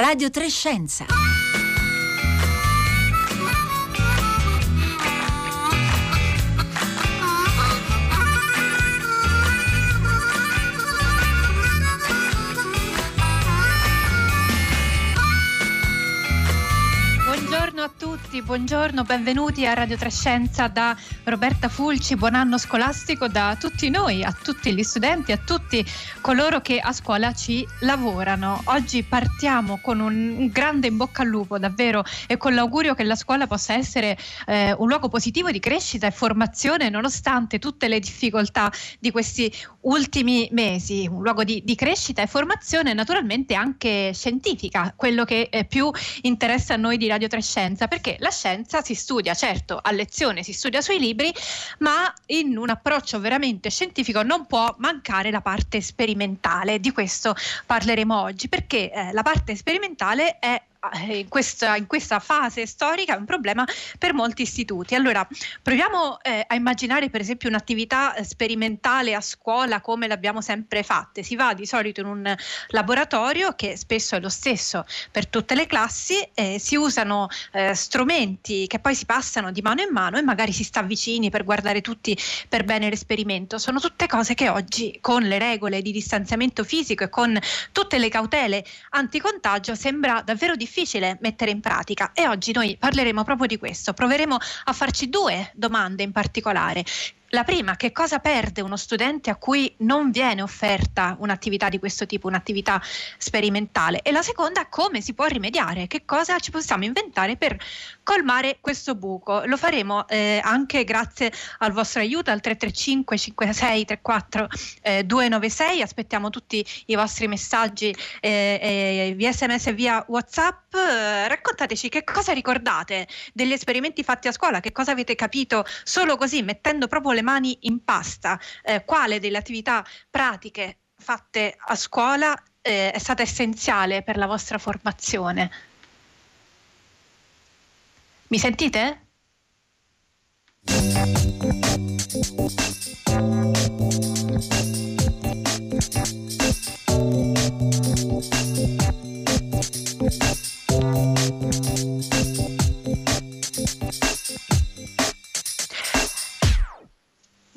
Radio Trescenza. Buongiorno a tutti, buongiorno, benvenuti a Radio Trescenza da Roberta Fulci, buon anno scolastico da tutti noi, a tutti gli studenti, a tutti coloro che a scuola ci lavorano. Oggi partiamo con un grande in bocca al lupo davvero e con l'augurio che la scuola possa essere eh, un luogo positivo di crescita e formazione nonostante tutte le difficoltà di questi ultimi mesi, un luogo di, di crescita e formazione naturalmente anche scientifica, quello che eh, più interessa a noi di Radio Trescenza, perché la scienza si studia, certo, a lezione si studia sui libri, ma in un approccio veramente scientifico non può mancare la parte sperimentale. Di questo parleremo oggi, perché eh, la parte sperimentale è in questa, in questa, fase storica è un problema per molti istituti. Allora, proviamo eh, a immaginare per esempio un'attività eh, sperimentale a scuola come l'abbiamo sempre fatte. Si va di solito in un laboratorio che spesso è lo stesso per tutte le classi, eh, si usano eh, strumenti che poi si passano di mano in mano e magari si sta vicini per guardare tutti per bene l'esperimento. Sono tutte cose che oggi con le regole di distanziamento fisico e con tutte le cautele anticontagio sembra davvero difficile difficile mettere in pratica e oggi noi parleremo proprio di questo. Proveremo a farci due domande in particolare. La prima, che cosa perde uno studente a cui non viene offerta un'attività di questo tipo, un'attività sperimentale? E la seconda, come si può rimediare? Che cosa ci possiamo inventare per colmare questo buco? Lo faremo eh, anche grazie al vostro aiuto al 335 56 34 eh, 296. Aspettiamo tutti i vostri messaggi eh, via sms e via whatsapp. Eh, raccontateci che cosa ricordate degli esperimenti fatti a scuola, che cosa avete capito solo così, mettendo proprio le le mani in pasta, eh, quale delle attività pratiche fatte a scuola eh, è stata essenziale per la vostra formazione? Mi sentite?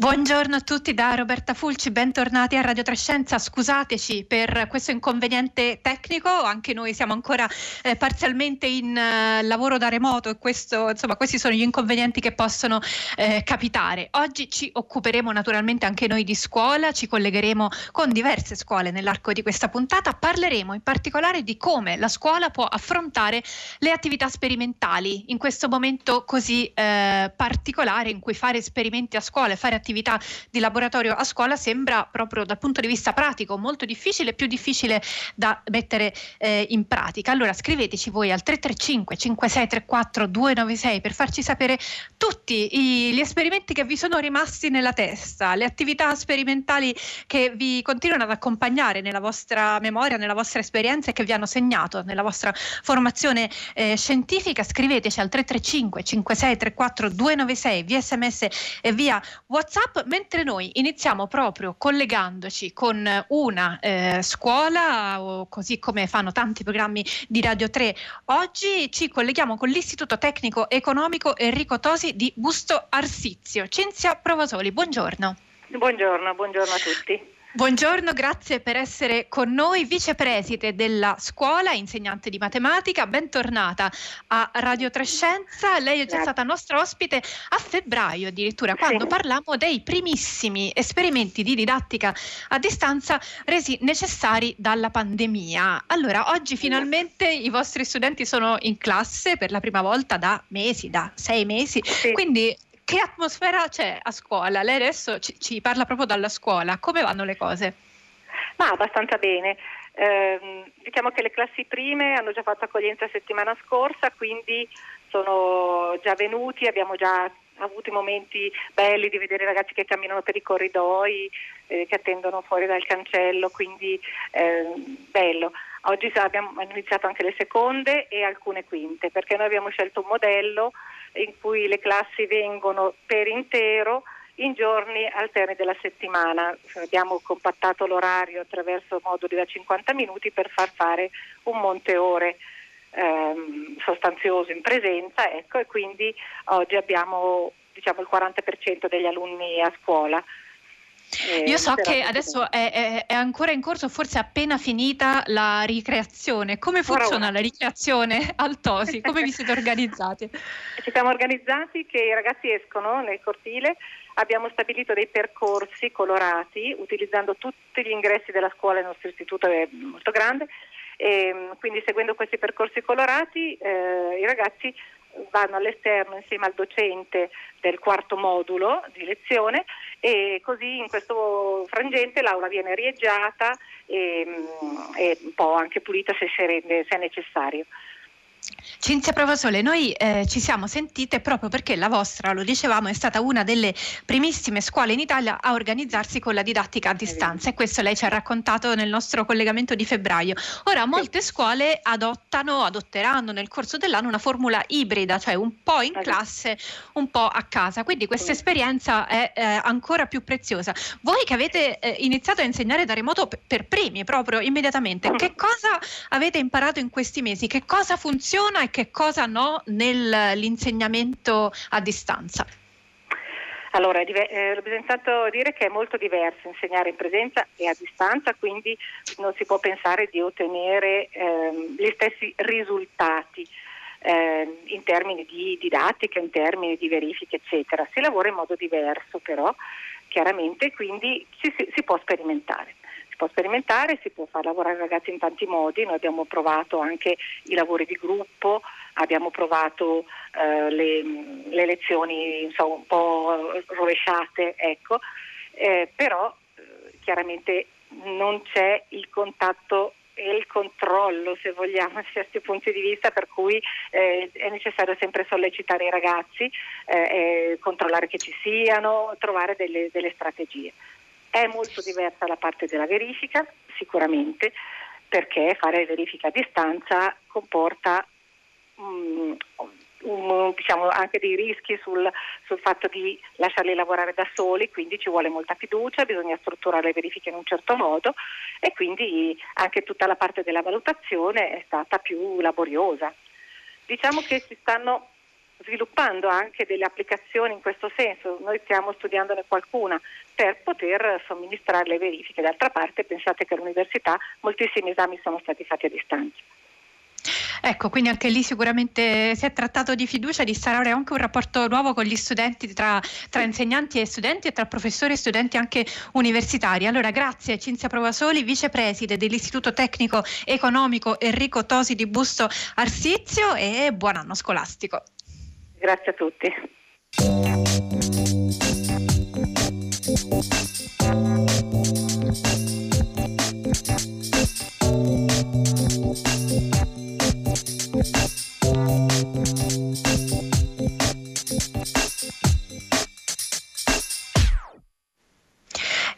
Buongiorno a tutti da Roberta Fulci, bentornati a Radio Trescenza. Scusateci per questo inconveniente tecnico, anche noi siamo ancora eh, parzialmente in uh, lavoro da remoto e questo, insomma, questi sono gli inconvenienti che possono eh, capitare. Oggi ci occuperemo naturalmente anche noi di scuola, ci collegheremo con diverse scuole nell'arco di questa puntata, parleremo in particolare di come la scuola può affrontare le attività sperimentali in questo momento così eh, particolare in cui fare esperimenti a scuola e fare attività attività di laboratorio a scuola sembra proprio dal punto di vista pratico molto difficile, più difficile da mettere eh, in pratica. Allora scriveteci voi al 335 5634 296 per farci sapere tutti i, gli esperimenti che vi sono rimasti nella testa, le attività sperimentali che vi continuano ad accompagnare nella vostra memoria, nella vostra esperienza e che vi hanno segnato nella vostra formazione eh, scientifica. Scriveteci al 335 5634 296 via sms e via WhatsApp WhatsApp, mentre noi iniziamo proprio collegandoci con una eh, scuola, o così come fanno tanti programmi di Radio 3. Oggi ci colleghiamo con l'Istituto Tecnico Economico Enrico Tosi di Busto Arsizio. Cinzia Provasoli, buongiorno. Buongiorno, buongiorno a tutti. Buongiorno, grazie per essere con noi, vicepreside della scuola, insegnante di matematica, bentornata a Radio Trescenza. Lei è già stata nostra ospite a febbraio addirittura, quando sì. parlammo dei primissimi esperimenti di didattica a distanza resi necessari dalla pandemia. Allora, oggi finalmente i vostri studenti sono in classe per la prima volta da mesi, da sei mesi, sì. quindi che atmosfera c'è a scuola? Lei adesso ci, ci, parla proprio dalla scuola, come vanno le cose? Ma abbastanza bene. Eh, diciamo che le classi prime hanno già fatto accoglienza settimana scorsa, quindi sono già venuti, abbiamo già avuto momenti belli di vedere i ragazzi che camminano per i corridoi, eh, che attendono fuori dal cancello, quindi eh, bello. Oggi abbiamo iniziato anche le seconde e alcune quinte, perché noi abbiamo scelto un modello in cui le classi vengono per intero in giorni alterni della settimana. Abbiamo compattato l'orario attraverso moduli da 50 minuti per far fare un monte ore ehm, sostanzioso in presenza ecco, e quindi oggi abbiamo diciamo, il 40% degli alunni a scuola. Eh, Io so che adesso è, è, è, ancora in corso, forse appena finita la ricreazione. Come funziona la ricreazione al Tosi? Come vi siete organizzati? Ci siamo organizzati che i ragazzi escono nel cortile, abbiamo stabilito dei percorsi colorati utilizzando tutti gli ingressi della scuola, il nostro istituto è molto grande, e quindi seguendo questi percorsi colorati eh, i ragazzi vanno all'esterno insieme al docente del quarto modulo di lezione e così in questo frangente l'aula viene arieggiata e, e un po' anche pulita se, se è necessario. Cinzia Provasole, noi eh, ci siamo sentite proprio perché la vostra, lo dicevamo, è stata una delle primissime scuole in Italia a organizzarsi con la didattica a distanza e questo lei ci ha raccontato nel nostro collegamento di febbraio. Ora molte scuole adottano, adotteranno nel corso dell'anno una formula ibrida, cioè un po' in classe, un po' a casa, quindi questa esperienza è eh, ancora più preziosa. Voi che avete eh, iniziato a insegnare da remoto per, per primi proprio immediatamente, che cosa avete imparato in questi mesi? Che cosa funziona? Funziona e che cosa no nell'insegnamento a distanza? Allora, eh, bisogna intanto dire che è molto diverso insegnare in presenza e a distanza, quindi non si può pensare di ottenere eh, gli stessi risultati eh, in termini di didattica, in termini di verifiche, eccetera. Si lavora in modo diverso però, chiaramente, quindi si, si, si può sperimentare può sperimentare, si può far lavorare i ragazzi in tanti modi, noi abbiamo provato anche i lavori di gruppo, abbiamo provato eh, le, le, lezioni insomma, un po' rovesciate, ecco. eh, però eh, chiaramente non c'è il contatto e il controllo, se vogliamo, da certi punti di vista, per cui eh, è necessario sempre sollecitare i ragazzi, eh, controllare che ci siano, trovare delle, delle strategie. È molto diversa la parte della verifica, sicuramente, perché fare verifica a distanza comporta um, um, diciamo, anche dei rischi sul, sul, fatto di lasciarli lavorare da soli, quindi ci vuole molta fiducia, bisogna strutturare le verifiche in un certo modo e quindi anche tutta la parte della valutazione è stata più laboriosa. Diciamo che si stanno sviluppando anche delle applicazioni in questo senso, noi stiamo studiandone qualcuna per poter somministrare le verifiche. D'altra parte pensate che all'università moltissimi esami sono stati fatti a distanza. Ecco, quindi anche lì sicuramente si è trattato di fiducia, di instaurare anche un rapporto nuovo con gli studenti, tra, tra insegnanti e studenti e tra professori e studenti anche universitari. Allora, grazie Cinzia Provasoli, vicepreside dell'Istituto Tecnico Economico Enrico Tosi di Busto Arsizio e buon anno scolastico. Grazie a tutti.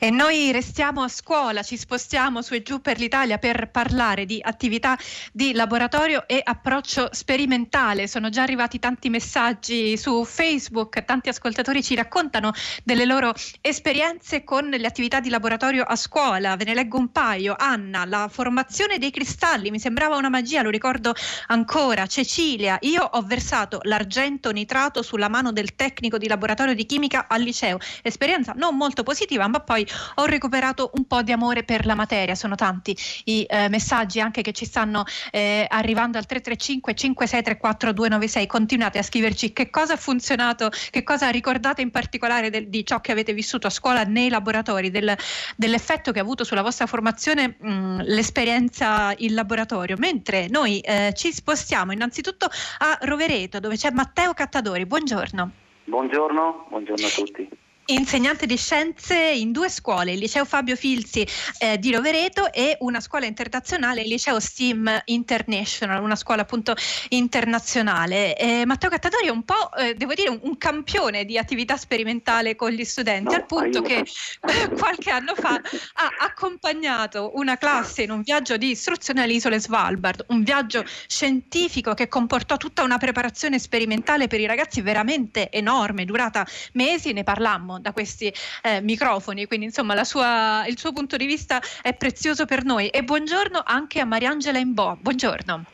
E noi restiamo a scuola, ci spostiamo su e giù per l'Italia per parlare di attività di laboratorio e approccio sperimentale. Sono già arrivati tanti messaggi su Facebook, tanti ascoltatori ci raccontano delle loro esperienze con le attività di laboratorio a scuola. Ve ne leggo un paio. Anna, la formazione dei cristalli, mi sembrava una magia, lo ricordo ancora. Cecilia, io ho versato l'argento nitrato sulla mano del tecnico di laboratorio di chimica al liceo. Esperienza non molto positiva, ma poi ho recuperato un po' di amore per la materia. Sono tanti i eh, messaggi anche che ci stanno eh, arrivando al 335 5634 296. Continuate a scriverci che cosa ha funzionato, che cosa ricordate in particolare del, di ciò che avete vissuto a scuola nei laboratori, del, dell'effetto che ha avuto sulla vostra formazione mh, l'esperienza in laboratorio. Mentre noi eh, ci spostiamo innanzitutto a Rovereto dove c'è Matteo Cattadori. Buongiorno. Buongiorno, buongiorno a tutti. Insegnante di scienze in due scuole, il liceo Fabio Filzi eh, di Rovereto e una scuola internazionale, il liceo STEAM International, una scuola appunto internazionale. Eh, Matteo Cattadori è un po', eh, devo dire, un, un, campione di attività sperimentale con gli studenti, no, al punto che qualche anno fa ha accompagnato una classe in un viaggio di istruzione alle isole Svalbard, un viaggio scientifico che comportò tutta una preparazione sperimentale per i ragazzi veramente enorme, durata mesi, ne parlammo da questi eh, microfoni, quindi insomma sua, il suo punto di vista è prezioso per noi. E buongiorno anche a Mariangela Imbo. Buongiorno.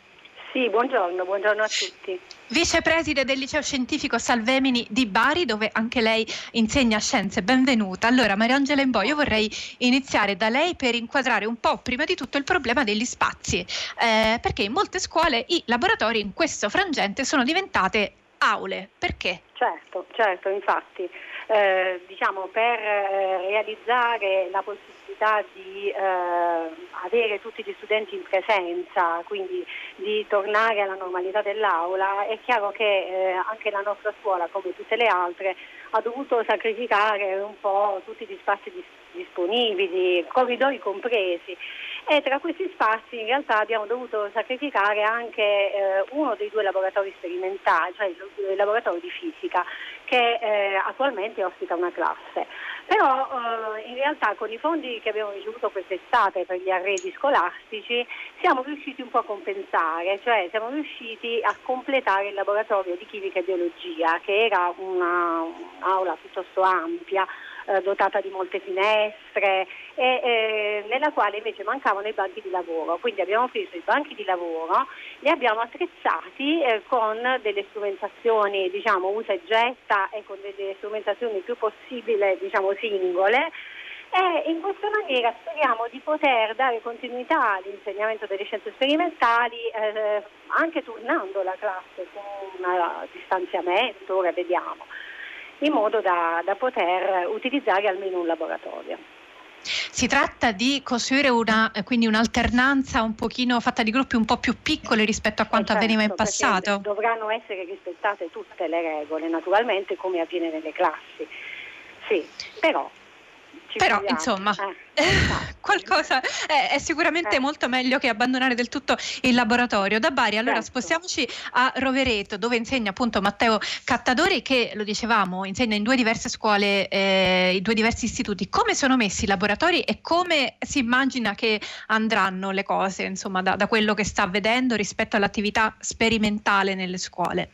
Sì, buongiorno, buongiorno a tutti. Vicepreside del Liceo Scientifico Salvemini di Bari, dove anche lei insegna scienze. Benvenuta. Allora, Mariangela Imbo, io vorrei iniziare da lei per inquadrare un po' prima di tutto il problema degli spazi, eh, perché in molte scuole i laboratori in questo frangente sono diventate aule. Perché? Certo, certo, infatti. Eh, diciamo, per eh, realizzare la possibilità di eh, avere tutti gli studenti in presenza, quindi di tornare alla normalità dell'aula, è chiaro che eh, anche la nostra scuola, come tutte le altre, ha dovuto sacrificare un po' tutti gli spazi disponibili, corridoi compresi e tra questi spazi in realtà abbiamo dovuto sacrificare anche eh, uno dei due laboratori sperimentali, cioè il, laboratorio di fisica che eh, attualmente ospita una classe. Però eh, in realtà con i fondi che abbiamo ricevuto quest'estate per gli arredi scolastici siamo riusciti un po' a compensare, cioè siamo riusciti a completare il laboratorio di chimica e biologia che era un'aula piuttosto ampia eh, dotata di molte finestre e eh, nella quale invece mancavano i banchi di lavoro. Quindi abbiamo preso i banchi di lavoro, li abbiamo attrezzati eh, con delle strumentazioni diciamo usa e getta e con delle strumentazioni più possibile diciamo singole e in questa maniera speriamo di poter dare continuità all'insegnamento delle scienze sperimentali eh, anche tornando la classe con un distanziamento, ora vediamo in modo da, da poter utilizzare almeno un laboratorio. Si tratta di costruire una, quindi un'alternanza un pochino fatta di gruppi un po' più piccoli rispetto a quanto certo, avveniva in passato? Dovranno essere rispettate tutte le regole, naturalmente come avviene nelle classi. Sì, però però proviamo. insomma eh, qualcosa è, è sicuramente eh. molto meglio che abbandonare del tutto il laboratorio da Bari allora certo. spostiamoci a Rovereto dove insegna appunto Matteo Cattadori che lo dicevamo insegna in due diverse scuole eh, in due diversi istituti come sono messi i laboratori e come si immagina che andranno le cose insomma da, da quello che sta vedendo rispetto all'attività sperimentale nelle scuole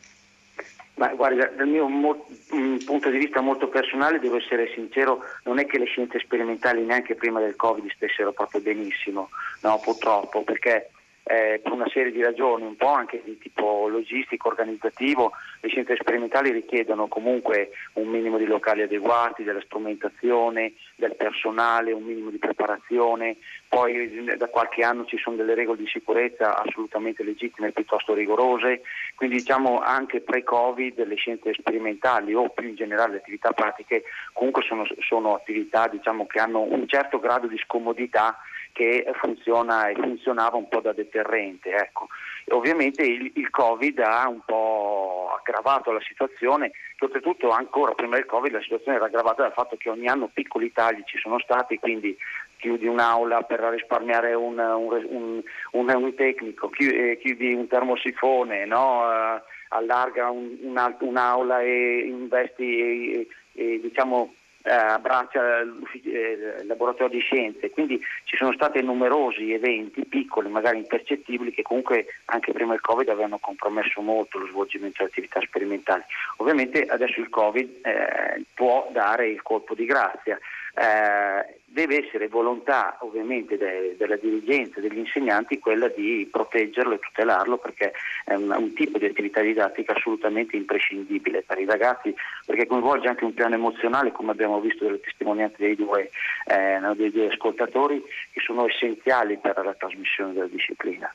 ma guarda, dal mio mo- mm, punto di vista molto personale, devo essere sincero, non è che le scienze sperimentali neanche prima del Covid stessero proprio benissimo, no, purtroppo, perché eh, per una serie di ragioni, un po' anche di tipo logistico, organizzativo, le scienze sperimentali richiedono comunque un minimo di locali adeguati, della strumentazione, del personale, un minimo di preparazione, poi da qualche anno ci sono delle regole di sicurezza assolutamente legittime e piuttosto rigorose, quindi diciamo anche pre-Covid le scienze sperimentali o più in generale le attività pratiche comunque sono, sono attività diciamo, che hanno un certo grado di scomodità che funziona e funzionava un po' da deterrente. Ecco. Ovviamente il, il, Covid ha un po' aggravato la situazione, oltretutto ancora prima del Covid la situazione era aggravata dal fatto che ogni anno piccoli tagli ci sono stati, quindi chiudi un'aula per risparmiare un, un, un, un tecnico, eh, chiudi un termosifone, no? uh, allarga un'aula e investi e, e, diciamo, eh, abbraccia eh, il laboratorio di scienze, quindi ci sono stati numerosi eventi piccoli, magari impercettibili, che comunque anche prima del Covid avevano compromesso molto lo svolgimento di attività sperimentali. Ovviamente adesso il Covid eh, può dare il colpo di grazia. Eh, deve essere volontà ovviamente de- della dirigenza, degli insegnanti, quella di proteggerlo e tutelarlo perché è un, un, tipo di attività didattica assolutamente imprescindibile per i ragazzi perché coinvolge anche un piano emozionale come abbiamo visto dalle testimonianze dei eh, dei due ascoltatori che sono essenziali per la trasmissione della disciplina.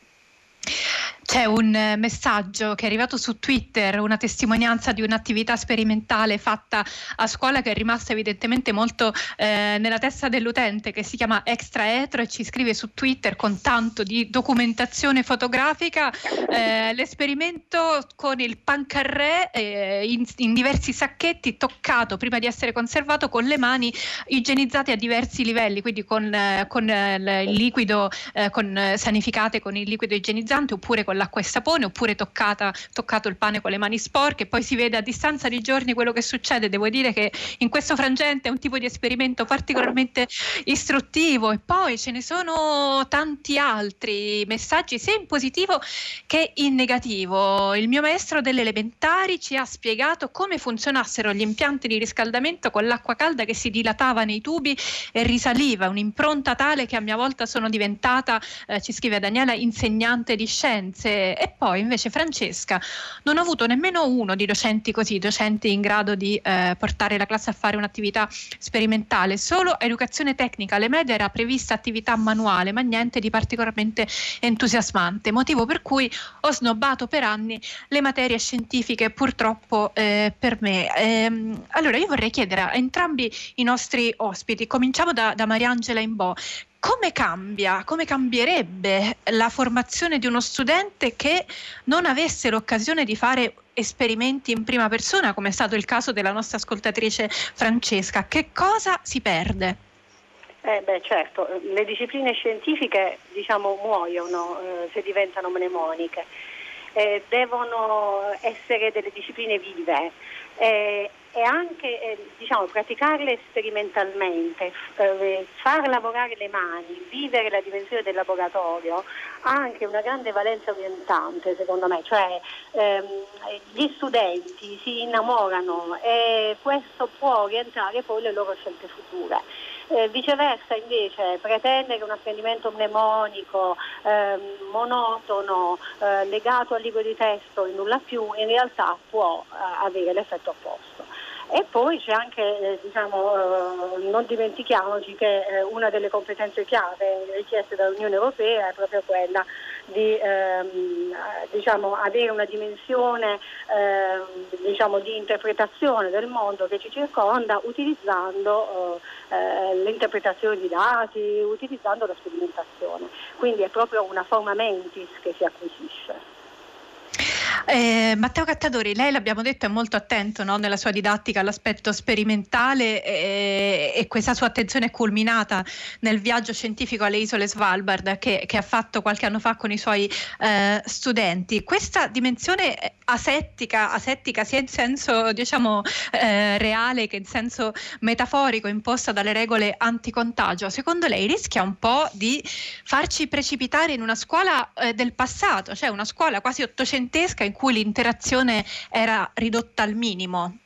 C'è un eh, messaggio che è arrivato su Twitter, una testimonianza di un'attività sperimentale fatta a scuola che è rimasta evidentemente molto eh, nella testa dell'utente, che si chiama Extra Etro e ci scrive su Twitter con tanto di documentazione fotografica eh, l'esperimento con il pancarré eh, in, in, diversi sacchetti, toccato prima di essere conservato con le mani igienizzate a diversi livelli, quindi con, eh, con il liquido, con, sanificate con il liquido igienizzante oppure con la l'acqua e sapone oppure toccata, toccato il pane con le mani sporche, poi si vede a distanza di giorni quello che succede. Devo dire che in questo frangente è un tipo di esperimento particolarmente istruttivo e poi ce ne sono tanti altri messaggi sia in positivo che in negativo. Il mio maestro delle elementari ci ha spiegato come funzionassero gli impianti di riscaldamento con l'acqua calda che si dilatava nei tubi e risaliva, un'impronta tale che a mia volta sono diventata, eh, ci scrive Daniela, insegnante di scienze. E poi invece Francesca, non ho avuto nemmeno uno di docenti così, docenti in grado di eh, portare la classe a fare un'attività sperimentale, solo educazione tecnica, alle medie era prevista attività manuale, ma niente di particolarmente entusiasmante, motivo per cui ho snobbato per anni le materie scientifiche purtroppo eh, per me. Ehm, allora io vorrei chiedere a entrambi i nostri ospiti, cominciamo da, da Mariangela Imbo, come cambia, come cambierebbe la formazione di uno studente che non avesse l'occasione di fare esperimenti in prima persona, come è stato il caso della nostra ascoltatrice Francesca? Che cosa si perde? Eh beh, certo, le discipline scientifiche diciamo, muoiono eh, se diventano mnemoniche, eh, devono essere delle discipline vive eh, e anche eh, diciamo, praticarle sperimentalmente, eh, far lavorare le mani, vivere la dimensione del laboratorio ha anche una grande valenza orientante secondo me, cioè ehm, gli studenti si innamorano e questo può orientare poi le loro scelte future. Eh, viceversa invece pretendere un apprendimento mnemonico, eh, monotono, eh, legato al libro di testo e nulla più, in realtà può eh, avere l'effetto opposto. E poi c'è anche, eh, diciamo, eh, non dimentichiamoci che eh, una delle competenze chiave richieste dall'Unione Europea è proprio quella di ehm, diciamo, avere una dimensione ehm, diciamo, di interpretazione del mondo che ci circonda utilizzando eh, eh, l'interpretazione di dati, utilizzando la sperimentazione. Quindi è proprio una forma mentis che si acquisisce. Eh, Matteo Cattadori, lei l'abbiamo detto è molto attento no, nella sua didattica all'aspetto sperimentale e, e, questa sua attenzione è culminata nel viaggio scientifico alle isole Svalbard che, che ha fatto qualche anno fa con i suoi eh, studenti. Questa dimensione asettica, asettica sia in senso diciamo, eh, reale che in senso metaforico imposta dalle regole anticontagio, secondo lei rischia un po' di farci precipitare in una scuola eh, del passato, cioè una scuola quasi ottocentesca in cui l'interazione era ridotta al minimo?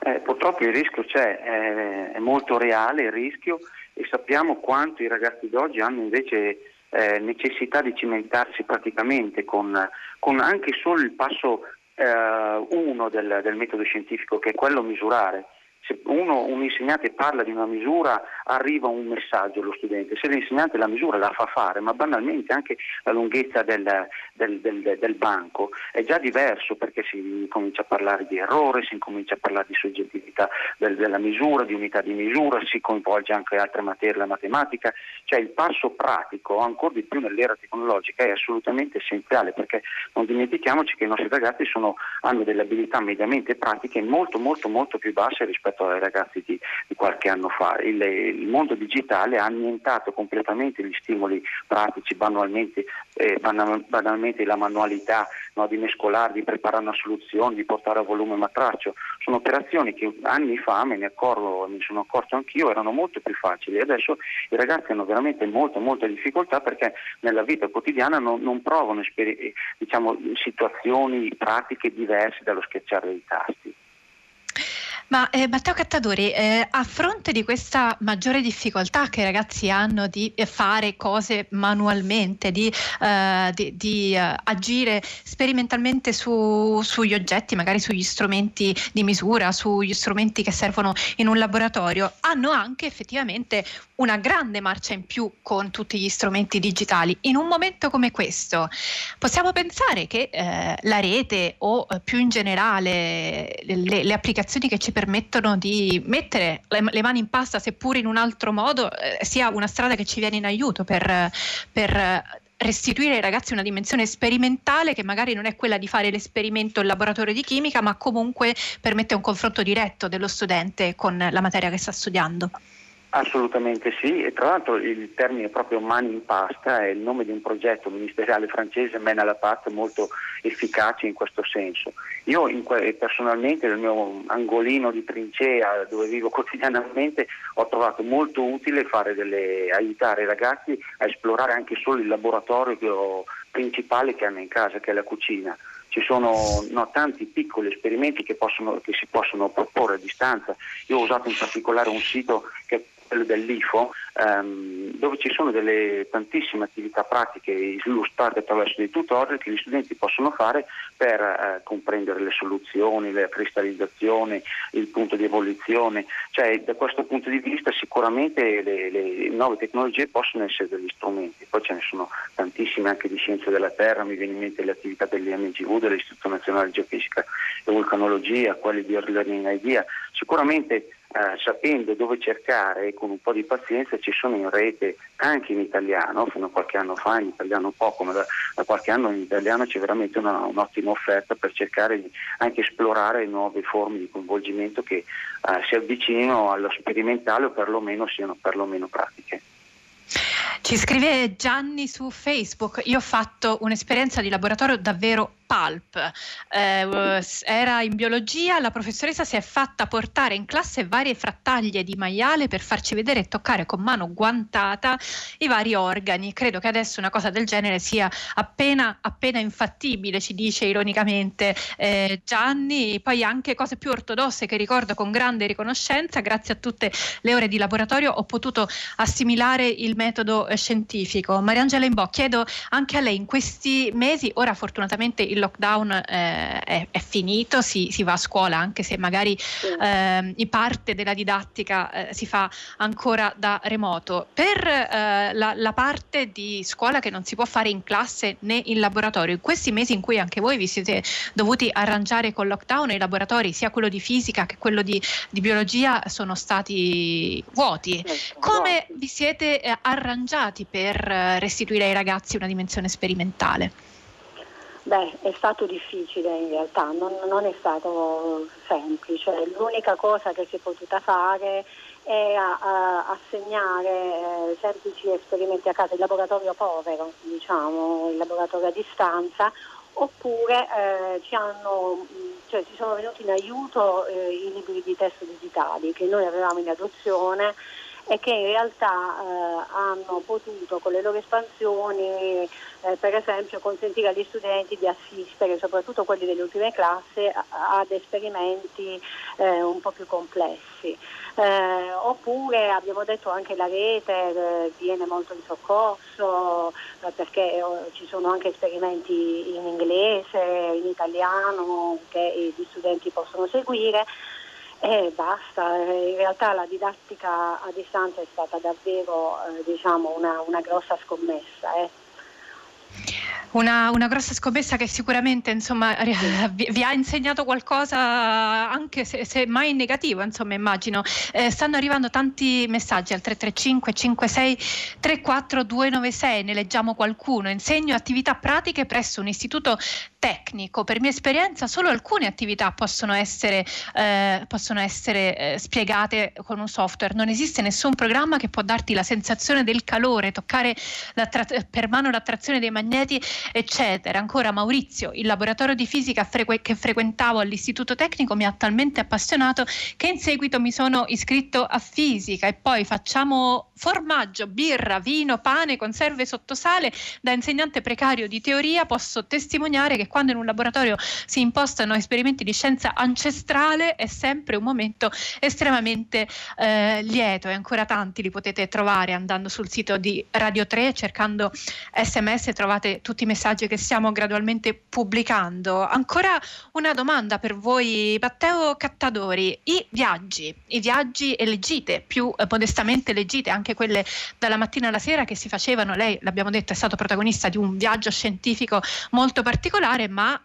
Eh, purtroppo il rischio c'è, è, è molto reale il rischio e sappiamo quanto i ragazzi d'oggi hanno invece eh, necessità di cimentarsi praticamente con, con anche solo il passo 1 eh, del, del, metodo scientifico che è quello misurare se uno, un insegnante parla di una misura arriva un messaggio allo studente, se l'insegnante la misura la fa fare, ma banalmente anche la lunghezza del, del, del, del banco è già diverso perché si comincia a parlare di errore, si comincia a parlare di soggettività della misura, di unità di misura, si coinvolge anche altre materie, la matematica, cioè il passo pratico ancora di più nell'era tecnologica è assolutamente essenziale perché non dimentichiamoci che i nostri ragazzi sono, hanno delle abilità mediamente pratiche molto molto molto più basse rispetto rispetto ai ragazzi di, di qualche anno fa. Il, il, mondo digitale ha annientato completamente gli stimoli pratici, banalmente, eh, banalmente la manualità no, di mescolare, di preparare una soluzione, di portare a volume matraccio. Sono operazioni che anni fa, me ne accorgo, mi sono accorto anch'io, erano molto più facili. Adesso i ragazzi hanno veramente molte, molte difficoltà perché nella vita quotidiana non, non provano diciamo, situazioni pratiche diverse dallo schiacciare dei tasti. Ma eh, Matteo Cattadori, eh, a fronte di questa maggiore difficoltà che i ragazzi hanno di eh, fare cose manualmente, di, eh, di, di uh, agire sperimentalmente su, sugli oggetti, magari sugli strumenti di misura, sugli strumenti che servono in un laboratorio, hanno anche effettivamente una grande marcia in più con tutti gli strumenti digitali. In un momento come questo, possiamo pensare che eh, la rete o eh, più in generale le, le applicazioni che ci permettono di mettere le, le mani in pasta, seppur in un altro modo, eh, sia una strada che ci viene in aiuto per, per restituire ai ragazzi una dimensione sperimentale che magari non è quella di fare l'esperimento in laboratorio di chimica, ma comunque permette un confronto diretto dello studente con la materia che sta studiando. Assolutamente sì, e tra l'altro il termine proprio mani in pasta è il nome di un progetto ministeriale francese, Men la Pâte, molto efficace in questo senso. Io in, personalmente nel mio angolino di trincea dove vivo quotidianamente ho trovato molto utile delle, aiutare i ragazzi a esplorare anche solo il laboratorio principale che hanno in casa, che è la cucina ci sono no, tanti piccoli esperimenti che, possono, che, si possono proporre a distanza. Io ho usato in particolare un sito che quello dell'IFO, ehm, dove ci sono delle tantissime attività pratiche illustrate attraverso dei tutorial che gli studenti possono fare per eh, comprendere le soluzioni, la cristallizzazione, il punto di evoluzione. Cioè, da questo punto di vista sicuramente le, le nuove tecnologie possono essere degli strumenti, poi ce ne sono tantissime anche di scienze della Terra, mi viene in mente le attività dell'IMGV, dell'Istituto Nazionale di Geofisica e Vulcanologia, quelli di Early Learning Idea. Sicuramente eh, sapendo dove cercare e con un po' di pazienza ci sono in rete anche in italiano, fino a qualche anno fa in italiano poco, ma da, da qualche anno in italiano c'è veramente una, un'ottima offerta per cercare di anche esplorare nuove forme di coinvolgimento che eh, si avvicinino allo sperimentale o perlomeno siano perlomeno pratiche. Ci scrive Gianni su Facebook, io ho fatto un'esperienza di laboratorio davvero Pulp. Eh, era in biologia, la professoressa si è fatta portare in classe varie frattaglie di maiale per farci vedere e toccare con mano guantata i vari organi. Credo che adesso una cosa del genere sia appena, appena infattibile, ci dice ironicamente eh, Gianni. Poi anche cose più ortodosse che ricordo con grande riconoscenza, grazie a tutte le ore di laboratorio ho potuto assimilare il metodo eh, scientifico. Mariangela Imbo, chiedo anche a lei in questi mesi, ora fortunatamente il lockdown eh, è, è, finito, si, si, va a scuola anche se magari eh, parte della didattica eh, si fa ancora da remoto. Per eh, la, la, parte di scuola che non si può fare in classe né in laboratorio, in questi mesi in cui anche voi vi siete dovuti arrangiare col lockdown, i laboratori, sia quello di fisica che quello di, di biologia, sono stati vuoti. Come vi siete eh, arrangiati per eh, restituire ai ragazzi una dimensione sperimentale? Beh, è stato difficile in realtà, non, non è stato semplice. L'unica cosa che si è potuta fare è assegnare eh, semplici esperimenti a casa, il laboratorio povero, diciamo, il laboratorio a distanza, oppure eh, ci, hanno, cioè, ci, sono venuti in aiuto eh, i libri di testo digitali che noi avevamo in adozione e che in realtà eh, hanno potuto con le loro espansioni eh, per esempio consentire agli studenti di assistere, soprattutto quelli delle ultime classi, ad esperimenti eh, un po' più complessi. Eh, oppure abbiamo detto anche la rete eh, viene molto in soccorso eh, perché ci sono anche esperimenti in inglese, in italiano che gli studenti possono seguire. E basta, in realtà la didattica a distanza è stata davvero eh, diciamo una, una, grossa scommessa. Eh. Una, una, grossa scommessa che sicuramente insomma, vi, vi, ha insegnato qualcosa anche se, se mai in negativo, insomma immagino. Eh, stanno arrivando tanti messaggi al 335 56 34 296, ne leggiamo qualcuno. Insegno attività pratiche presso un istituto tecnico. Per mia esperienza solo alcune attività possono essere, eh, possono essere eh, spiegate con un software. Non esiste nessun programma che può darti la sensazione del calore, toccare per mano l'attrazione dei magneti eccetera. Ancora Maurizio, il laboratorio di fisica frequ- che frequentavo all'istituto tecnico mi ha talmente appassionato che in seguito mi sono iscritto a fisica e poi facciamo formaggio, birra, vino, pane, conserve sotto sale. Da insegnante precario di teoria posso testimoniare che quando in un laboratorio si impostano esperimenti di scienza ancestrale è sempre un momento estremamente eh, lieto e ancora tanti li potete trovare andando sul sito di Radio 3 cercando sms trovate tutti i messaggi che stiamo gradualmente pubblicando. Ancora una domanda per voi Matteo Cattadori, i viaggi, i viaggi e le gite, più eh, modestamente le gite anche quelle dalla mattina alla sera che si facevano, lei l'abbiamo detto è stato protagonista di un viaggio scientifico molto particolare, ma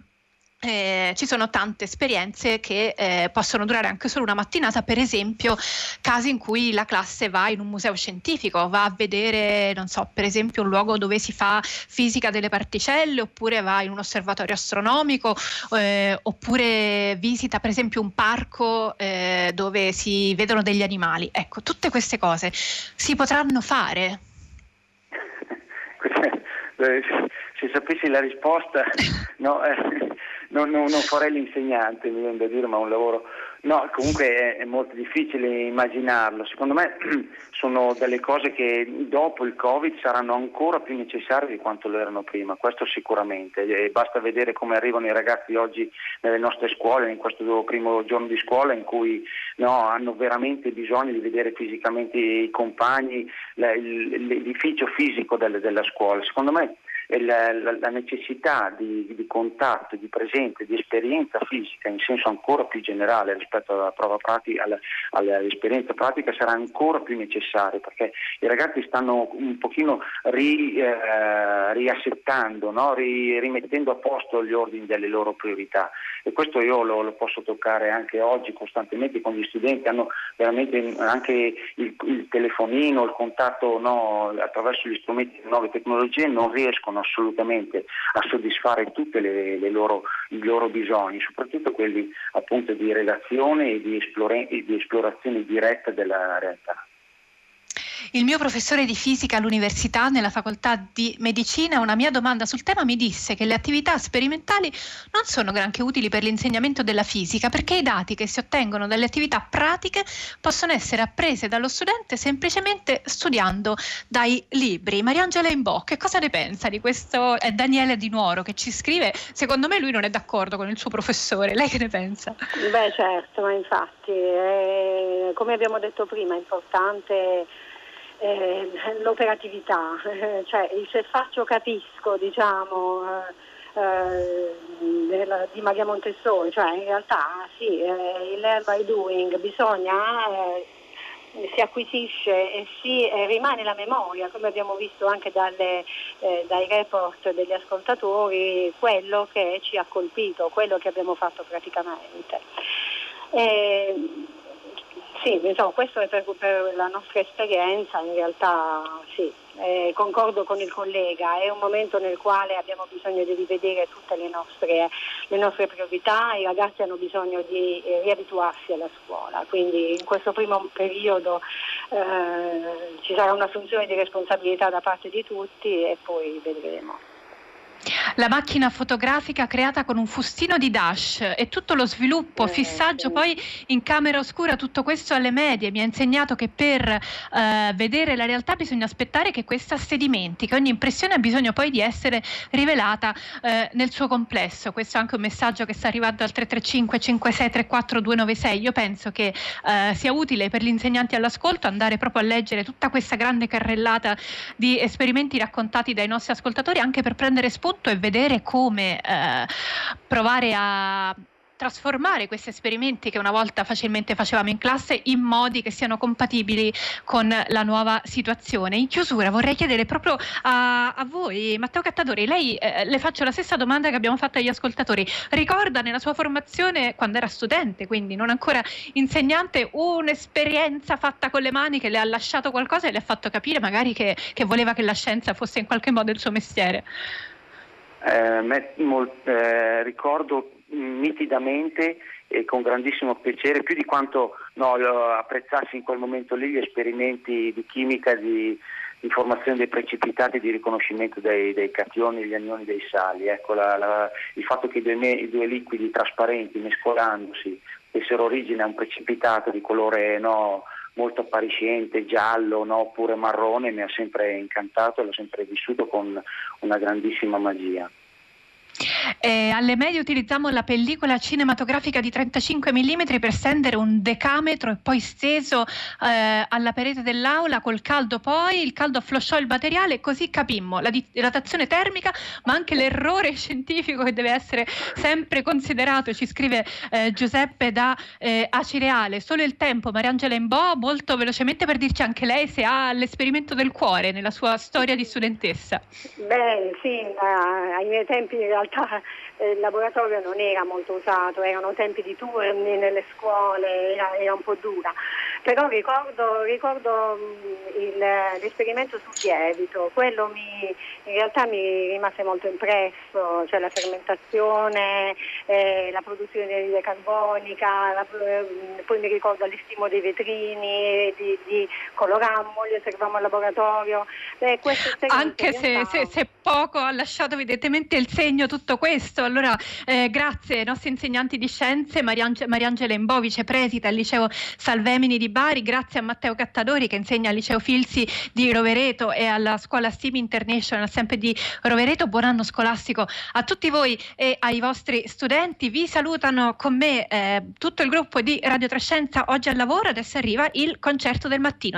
eh, ci sono tante esperienze che eh, possono durare anche solo una mattinata, per esempio casi in cui la classe va in un museo scientifico, va a vedere, non so, per esempio un luogo dove si fa fisica delle particelle, oppure va in un osservatorio astronomico, eh, oppure visita per esempio un parco eh, dove si vedono degli animali. Ecco, tutte queste cose si potranno fare. Se sapessi la risposta, no, eh, non, non, non, farei l'insegnante, mi viene da dire, ma un lavoro... No, comunque è, è, molto difficile immaginarlo. Secondo me sono delle cose che dopo il Covid saranno ancora più necessarie di quanto lo erano prima, questo sicuramente. E basta vedere come arrivano i ragazzi oggi nelle nostre scuole, in questo primo giorno di scuola in cui no, hanno veramente bisogno di vedere fisicamente i compagni, l'edificio fisico delle, della scuola. Secondo me la, la, la necessità di, di, contatto, di presenza, di esperienza fisica in senso ancora più generale rispetto alla prova pratica, alla, all'esperienza pratica sarà ancora più necessaria perché i ragazzi stanno un pochino ri, eh, riassettando, no? ri, rimettendo a posto gli ordini delle loro priorità e questo io lo, lo, posso toccare anche oggi costantemente con gli studenti, hanno veramente anche il, il telefonino, il contatto no, attraverso gli strumenti di nuove tecnologie non riescono assolutamente a soddisfare tutti i loro bisogni, soprattutto quelli appunto di relazione e di, esplore, di esplorazione diretta della realtà. Il mio professore di fisica all'università, nella facoltà di medicina, una mia domanda sul tema mi disse che le attività sperimentali non sono granché utili per l'insegnamento della fisica perché i dati che si ottengono dalle attività pratiche possono essere apprese dallo studente semplicemente studiando dai libri. Mariangela Imbo, che cosa ne pensa di questo? È Daniele Di Nuoro che ci scrive. Secondo me lui non è d'accordo con il suo professore. Lei che ne pensa? Beh, certo, ma infatti, eh, come abbiamo detto prima, è importante eh, l'operatività, cioè il se faccio capisco, diciamo, eh, eh di Maria Montessori, cioè in realtà sì, eh, il learn by doing bisogna eh, si acquisisce e si eh, rimane la memoria, come abbiamo visto anche dalle, eh, dai report degli ascoltatori, quello che ci ha colpito, quello che abbiamo fatto praticamente. Eh, sì, insomma, questo è per, per, la nostra esperienza, in realtà sì, eh, concordo con il collega, è un momento nel quale abbiamo bisogno di rivedere tutte le nostre, le nostre priorità, i ragazzi hanno bisogno di eh, riabituarsi alla scuola, quindi in questo primo periodo eh, ci sarà un'assunzione di responsabilità da parte di tutti e poi vedremo. La macchina fotografica creata con un fustino di dash e tutto lo sviluppo, eh, fissaggio poi in camera oscura, tutto questo alle medie mi ha insegnato che per eh, vedere la realtà bisogna aspettare che questa sedimenti, che ogni impressione ha bisogno poi di essere rivelata eh, nel suo complesso. Questo è anche un messaggio che sta arrivando al 335 5634 296. Io penso che eh, sia utile per gli insegnanti all'ascolto andare proprio a leggere tutta questa grande carrellata di esperimenti raccontati dai nostri ascoltatori anche per prendere spunto tutto e vedere come eh, provare a trasformare questi esperimenti che una volta facilmente facevamo in classe in modi che siano compatibili con la nuova situazione. In chiusura vorrei chiedere proprio a, a voi, Matteo Cattadori, lei eh, le faccio la stessa domanda che abbiamo fatto agli ascoltatori. Ricorda nella sua formazione, quando era studente, quindi non ancora insegnante, un'esperienza fatta con le mani che le ha lasciato qualcosa e le ha fatto capire magari che, che voleva che la scienza fosse in qualche modo il suo mestiere? Eh, mol, eh, ricordo nitidamente e con grandissimo piacere, più di quanto no, apprezzassi in quel momento lì gli esperimenti di chimica, di, di formazione dei precipitati, di riconoscimento dei, dei cationi, degli anioni, dei sali. Ecco, la, la, il fatto che i due, i due, liquidi trasparenti mescolandosi dessero origine a un precipitato di colore no, molto appariscente, giallo no, oppure marrone, mi ha sempre incantato e l'ho sempre vissuto con una grandissima magia. Eh, alle medie utilizziamo la pellicola cinematografica di 35 mm per stendere un decametro e poi steso eh, alla parete dell'aula col caldo poi, il caldo afflosciò il materiale e così capimmo la dilatazione termica ma anche l'errore scientifico che deve essere sempre considerato, ci scrive eh, Giuseppe da eh, Acireale. Solo il tempo, Mariangela Imbo, molto velocemente per dirci anche lei se ha l'esperimento del cuore nella sua storia di studentessa. Beh sì, ai miei tempi realtà eh, il laboratorio non era molto usato, erano tempi di turni nelle scuole, era, era un po' dura. Però ricordo, ricordo mm, il, l'esperimento sul lievito, quello mi, in realtà mi rimase molto impresso, cioè la fermentazione, eh, la produzione di anidride carbonica, la, mm, poi mi ricordo l'istimo dei vetrini, di, di colorammo, li osservavamo al laboratorio. Eh, Anche se, se, se, poco ha lasciato evidentemente il segno tutto questo, allora eh, grazie ai nostri insegnanti di scienze, Mariange, Mariangela Imbo, vicepreside al liceo Salvemini di Bari, grazie a Matteo Cattadori che insegna al liceo Filsi di Rovereto e alla scuola STEAM International sempre di Rovereto. Buon anno scolastico a tutti voi e ai vostri studenti. Vi salutano con me eh, tutto il gruppo di Radio Trescenza oggi al lavoro. Adesso arriva il concerto del mattino.